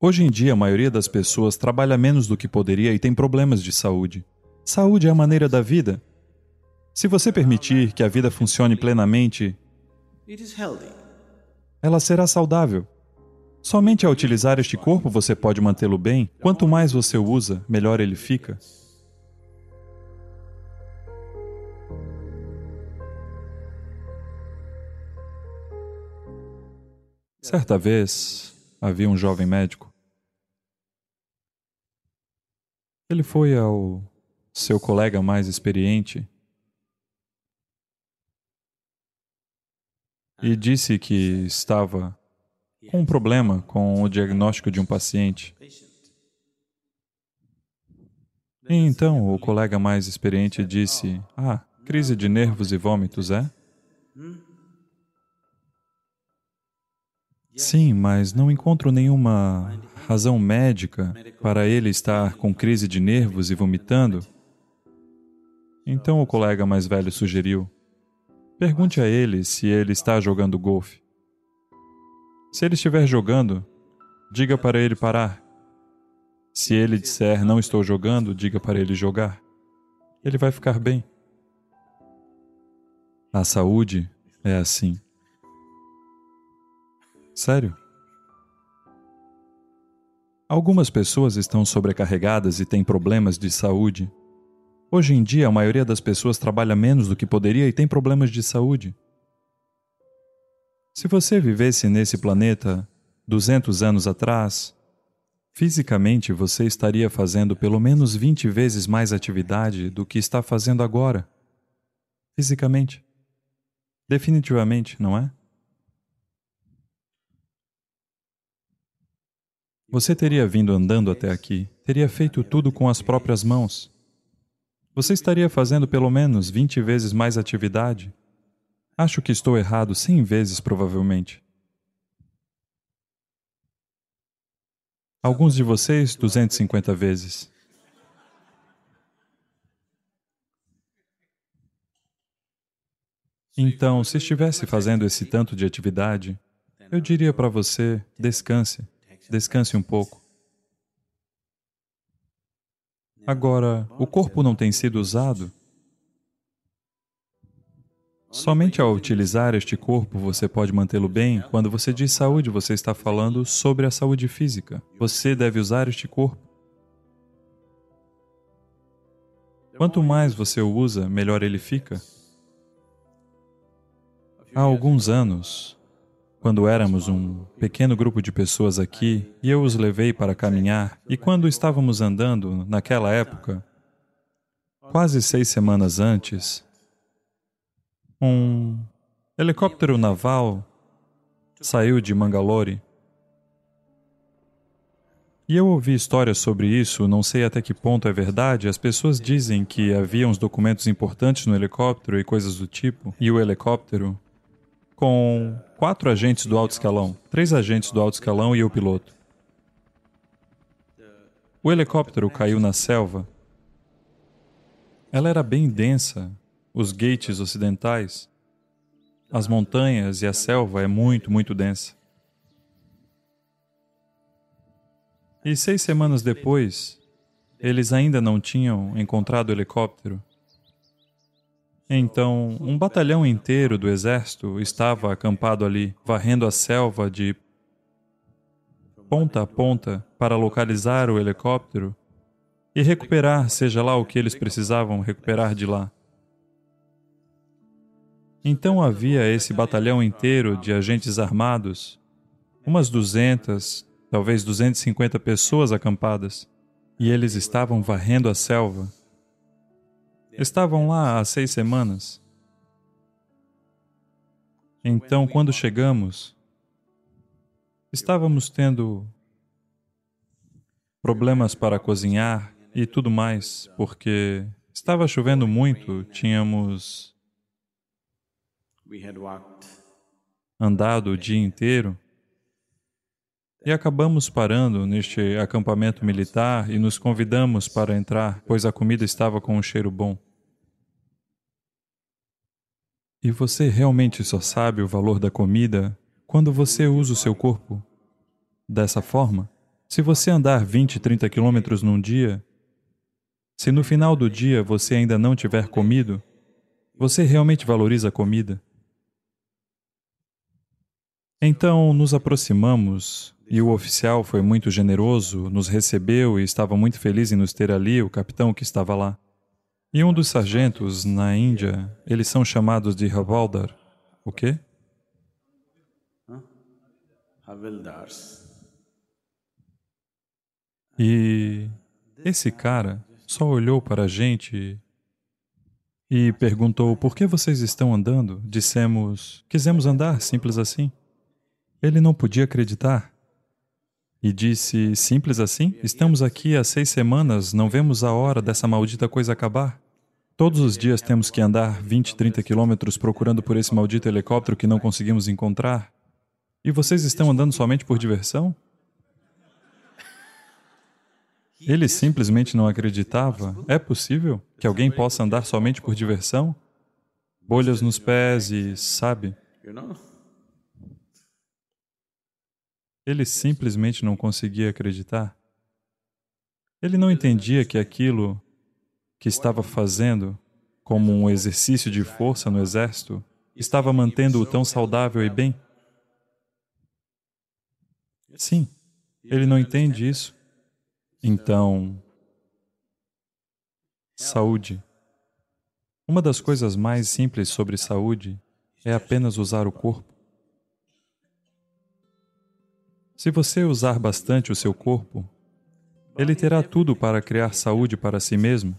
Hoje em dia, a maioria das pessoas trabalha menos do que poderia e tem problemas de saúde. Saúde é a maneira da vida. Se você permitir que a vida funcione plenamente, ela será saudável. Somente ao utilizar este corpo você pode mantê-lo bem. Quanto mais você o usa, melhor ele fica. Certa vez, havia um jovem médico. Ele foi ao seu colega mais experiente e disse que estava com um problema com o diagnóstico de um paciente. E então o colega mais experiente disse: Ah, crise de nervos e vômitos, é? Sim, mas não encontro nenhuma razão médica para ele estar com crise de nervos e vomitando. Então o colega mais velho sugeriu: pergunte a ele se ele está jogando golfe. Se ele estiver jogando, diga para ele parar. Se ele disser não estou jogando, diga para ele jogar. Ele vai ficar bem. A saúde é assim. Sério? Algumas pessoas estão sobrecarregadas e têm problemas de saúde. Hoje em dia, a maioria das pessoas trabalha menos do que poderia e tem problemas de saúde. Se você vivesse nesse planeta 200 anos atrás, fisicamente você estaria fazendo pelo menos 20 vezes mais atividade do que está fazendo agora. Fisicamente. Definitivamente, não é? Você teria vindo andando até aqui, teria feito tudo com as próprias mãos. Você estaria fazendo pelo menos 20 vezes mais atividade. Acho que estou errado 100 vezes, provavelmente. Alguns de vocês, 250 vezes. Então, se estivesse fazendo esse tanto de atividade, eu diria para você: descanse. Descanse um pouco. Agora, o corpo não tem sido usado? Somente ao utilizar este corpo você pode mantê-lo bem. Quando você diz saúde, você está falando sobre a saúde física. Você deve usar este corpo. Quanto mais você o usa, melhor ele fica. Há alguns anos, quando éramos um pequeno grupo de pessoas aqui e eu os levei para caminhar, e quando estávamos andando naquela época, quase seis semanas antes, um helicóptero naval saiu de Mangalore. E eu ouvi histórias sobre isso, não sei até que ponto é verdade. As pessoas dizem que havia uns documentos importantes no helicóptero e coisas do tipo, e o helicóptero com quatro agentes do alto escalão, três agentes do alto escalão e o piloto. O helicóptero caiu na selva. Ela era bem densa, os gates ocidentais, as montanhas e a selva é muito, muito densa. E seis semanas depois, eles ainda não tinham encontrado o helicóptero então, um batalhão inteiro do exército estava acampado ali, varrendo a selva de ponta a ponta para localizar o helicóptero e recuperar, seja lá o que eles precisavam recuperar de lá. Então havia esse batalhão inteiro de agentes armados, umas 200, talvez 250 pessoas acampadas, e eles estavam varrendo a selva Estavam lá há seis semanas. Então, quando chegamos, estávamos tendo problemas para cozinhar e tudo mais, porque estava chovendo muito, tínhamos andado o dia inteiro e acabamos parando neste acampamento militar e nos convidamos para entrar, pois a comida estava com um cheiro bom. E você realmente só sabe o valor da comida quando você usa o seu corpo dessa forma? Se você andar 20, 30 quilômetros num dia, se no final do dia você ainda não tiver comido, você realmente valoriza a comida? Então nos aproximamos e o oficial foi muito generoso, nos recebeu e estava muito feliz em nos ter ali, o capitão que estava lá. E um dos sargentos na Índia, eles são chamados de Havaldar. O quê? Havildars. E esse cara só olhou para a gente e perguntou: Por que vocês estão andando? Dissemos: Quisemos andar, simples assim. Ele não podia acreditar. E disse: Simples assim? Estamos aqui há seis semanas, não vemos a hora dessa maldita coisa acabar. Todos os dias temos que andar 20, 30 quilômetros procurando por esse maldito helicóptero que não conseguimos encontrar. E vocês estão andando somente por diversão? Ele simplesmente não acreditava. É possível que alguém possa andar somente por diversão? Bolhas nos pés e, sabe? Ele simplesmente não conseguia acreditar. Ele não entendia que aquilo que estava fazendo, como um exercício de força no exército, estava mantendo-o tão saudável e bem. Sim, ele não entende isso. Então, saúde. Uma das coisas mais simples sobre saúde é apenas usar o corpo. Se você usar bastante o seu corpo, ele terá tudo para criar saúde para si mesmo.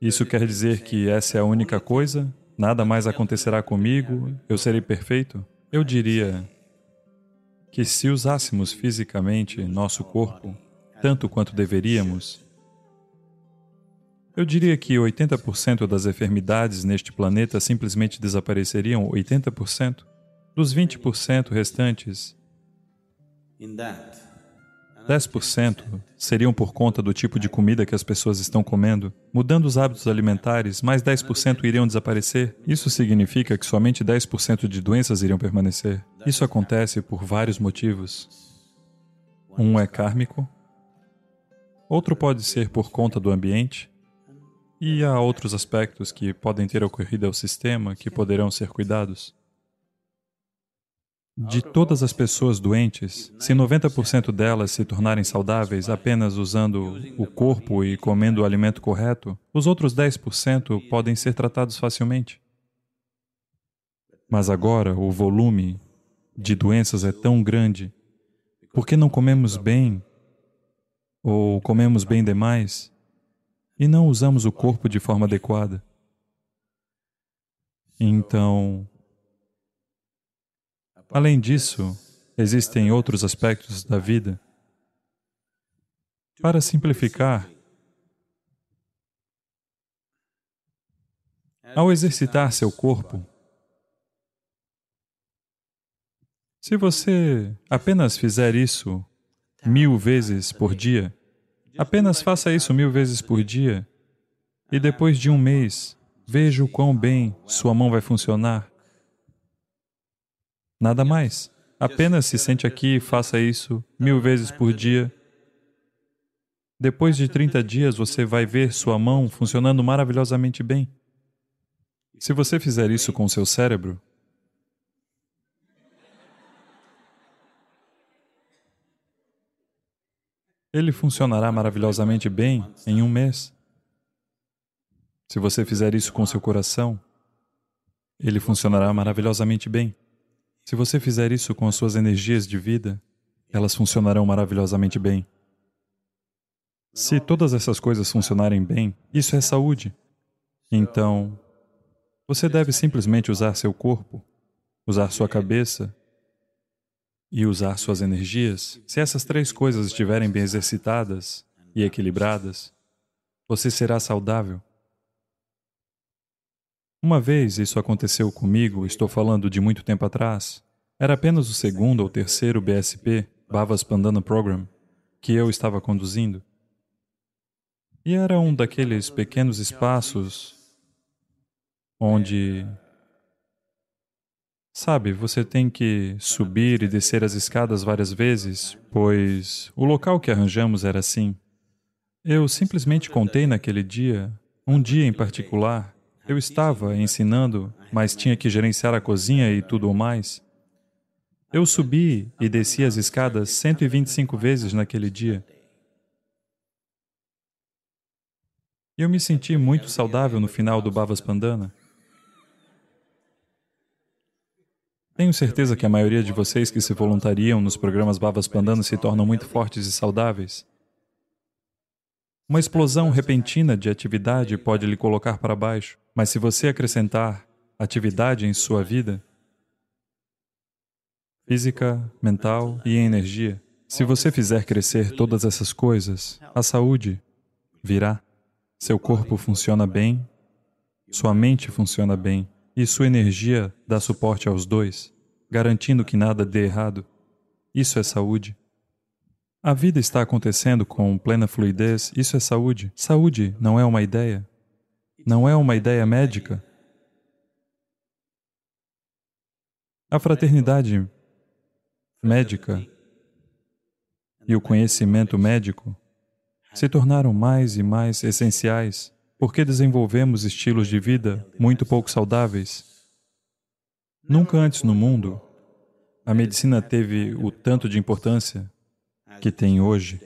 Isso quer dizer que essa é a única coisa? Nada mais acontecerá comigo? Eu serei perfeito? Eu diria que se usássemos fisicamente nosso corpo tanto quanto deveríamos, eu diria que 80% das enfermidades neste planeta simplesmente desapareceriam 80%. Dos 20% restantes, 10% seriam por conta do tipo de comida que as pessoas estão comendo. Mudando os hábitos alimentares, mais 10% iriam desaparecer. Isso significa que somente 10% de doenças iriam permanecer. Isso acontece por vários motivos. Um é kármico, outro pode ser por conta do ambiente, e há outros aspectos que podem ter ocorrido ao sistema que poderão ser cuidados. De todas as pessoas doentes, se 90% delas se tornarem saudáveis apenas usando o corpo e comendo o alimento correto, os outros 10% podem ser tratados facilmente. Mas agora o volume de doenças é tão grande porque não comemos bem ou comemos bem demais e não usamos o corpo de forma adequada. Então, além disso, existem outros aspectos da vida. Para simplificar, ao exercitar seu corpo, se você apenas fizer isso mil vezes por dia, Apenas faça isso mil vezes por dia e depois de um mês, veja o quão bem sua mão vai funcionar. Nada mais. Apenas se sente aqui e faça isso mil vezes por dia. Depois de 30 dias, você vai ver sua mão funcionando maravilhosamente bem. Se você fizer isso com seu cérebro, ele funcionará maravilhosamente bem em um mês. Se você fizer isso com seu coração, ele funcionará maravilhosamente bem. Se você fizer isso com as suas energias de vida, elas funcionarão maravilhosamente bem. Se todas essas coisas funcionarem bem, isso é saúde. Então, você deve simplesmente usar seu corpo, usar sua cabeça e usar suas energias, se essas três coisas estiverem bem exercitadas e equilibradas, você será saudável. Uma vez isso aconteceu comigo, estou falando de muito tempo atrás. Era apenas o segundo ou terceiro BSP, Bhavas Pandana Program, que eu estava conduzindo. E era um daqueles pequenos espaços onde Sabe, você tem que subir e descer as escadas várias vezes, pois o local que arranjamos era assim. Eu simplesmente contei naquele dia, um dia em particular, eu estava ensinando, mas tinha que gerenciar a cozinha e tudo mais. Eu subi e desci as escadas 125 vezes naquele dia. Eu me senti muito saudável no final do Bhavas Pandana. Tenho certeza que a maioria de vocês que se voluntariam nos programas Bhavas Pandana se tornam muito fortes e saudáveis. Uma explosão repentina de atividade pode lhe colocar para baixo, mas se você acrescentar atividade em sua vida, física, mental e energia. Se você fizer crescer todas essas coisas, a saúde virá. Seu corpo funciona bem, sua mente funciona bem e sua energia dá suporte aos dois, garantindo que nada dê errado. Isso é saúde. A vida está acontecendo com plena fluidez, isso é saúde. Saúde não é uma ideia. Não é uma ideia médica. A fraternidade médica e o conhecimento médico se tornaram mais e mais essenciais porque desenvolvemos estilos de vida muito pouco saudáveis. Nunca antes no mundo a medicina teve o tanto de importância que tem hoje.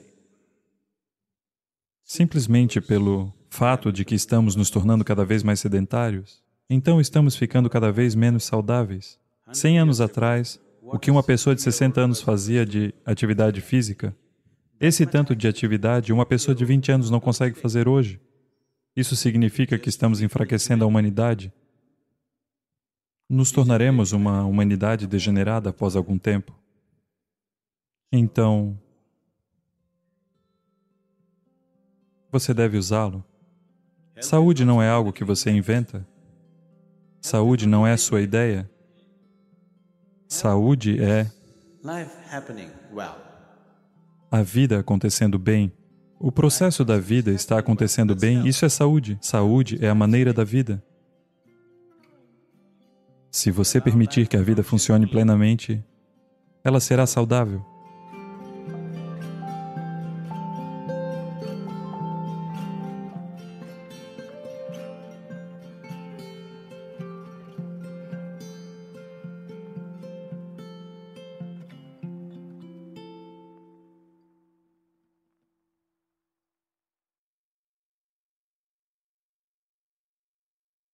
Simplesmente pelo fato de que estamos nos tornando cada vez mais sedentários, então estamos ficando cada vez menos saudáveis. Cem anos atrás, o que uma pessoa de 60 anos fazia de atividade física, esse tanto de atividade uma pessoa de 20 anos não consegue fazer hoje. Isso significa que estamos enfraquecendo a humanidade. Nos tornaremos uma humanidade degenerada após algum tempo. Então, você deve usá-lo. Saúde não é algo que você inventa. Saúde não é sua ideia. Saúde é a vida acontecendo bem. O processo da vida está acontecendo bem, isso é saúde. Saúde é a maneira da vida. Se você permitir que a vida funcione plenamente, ela será saudável.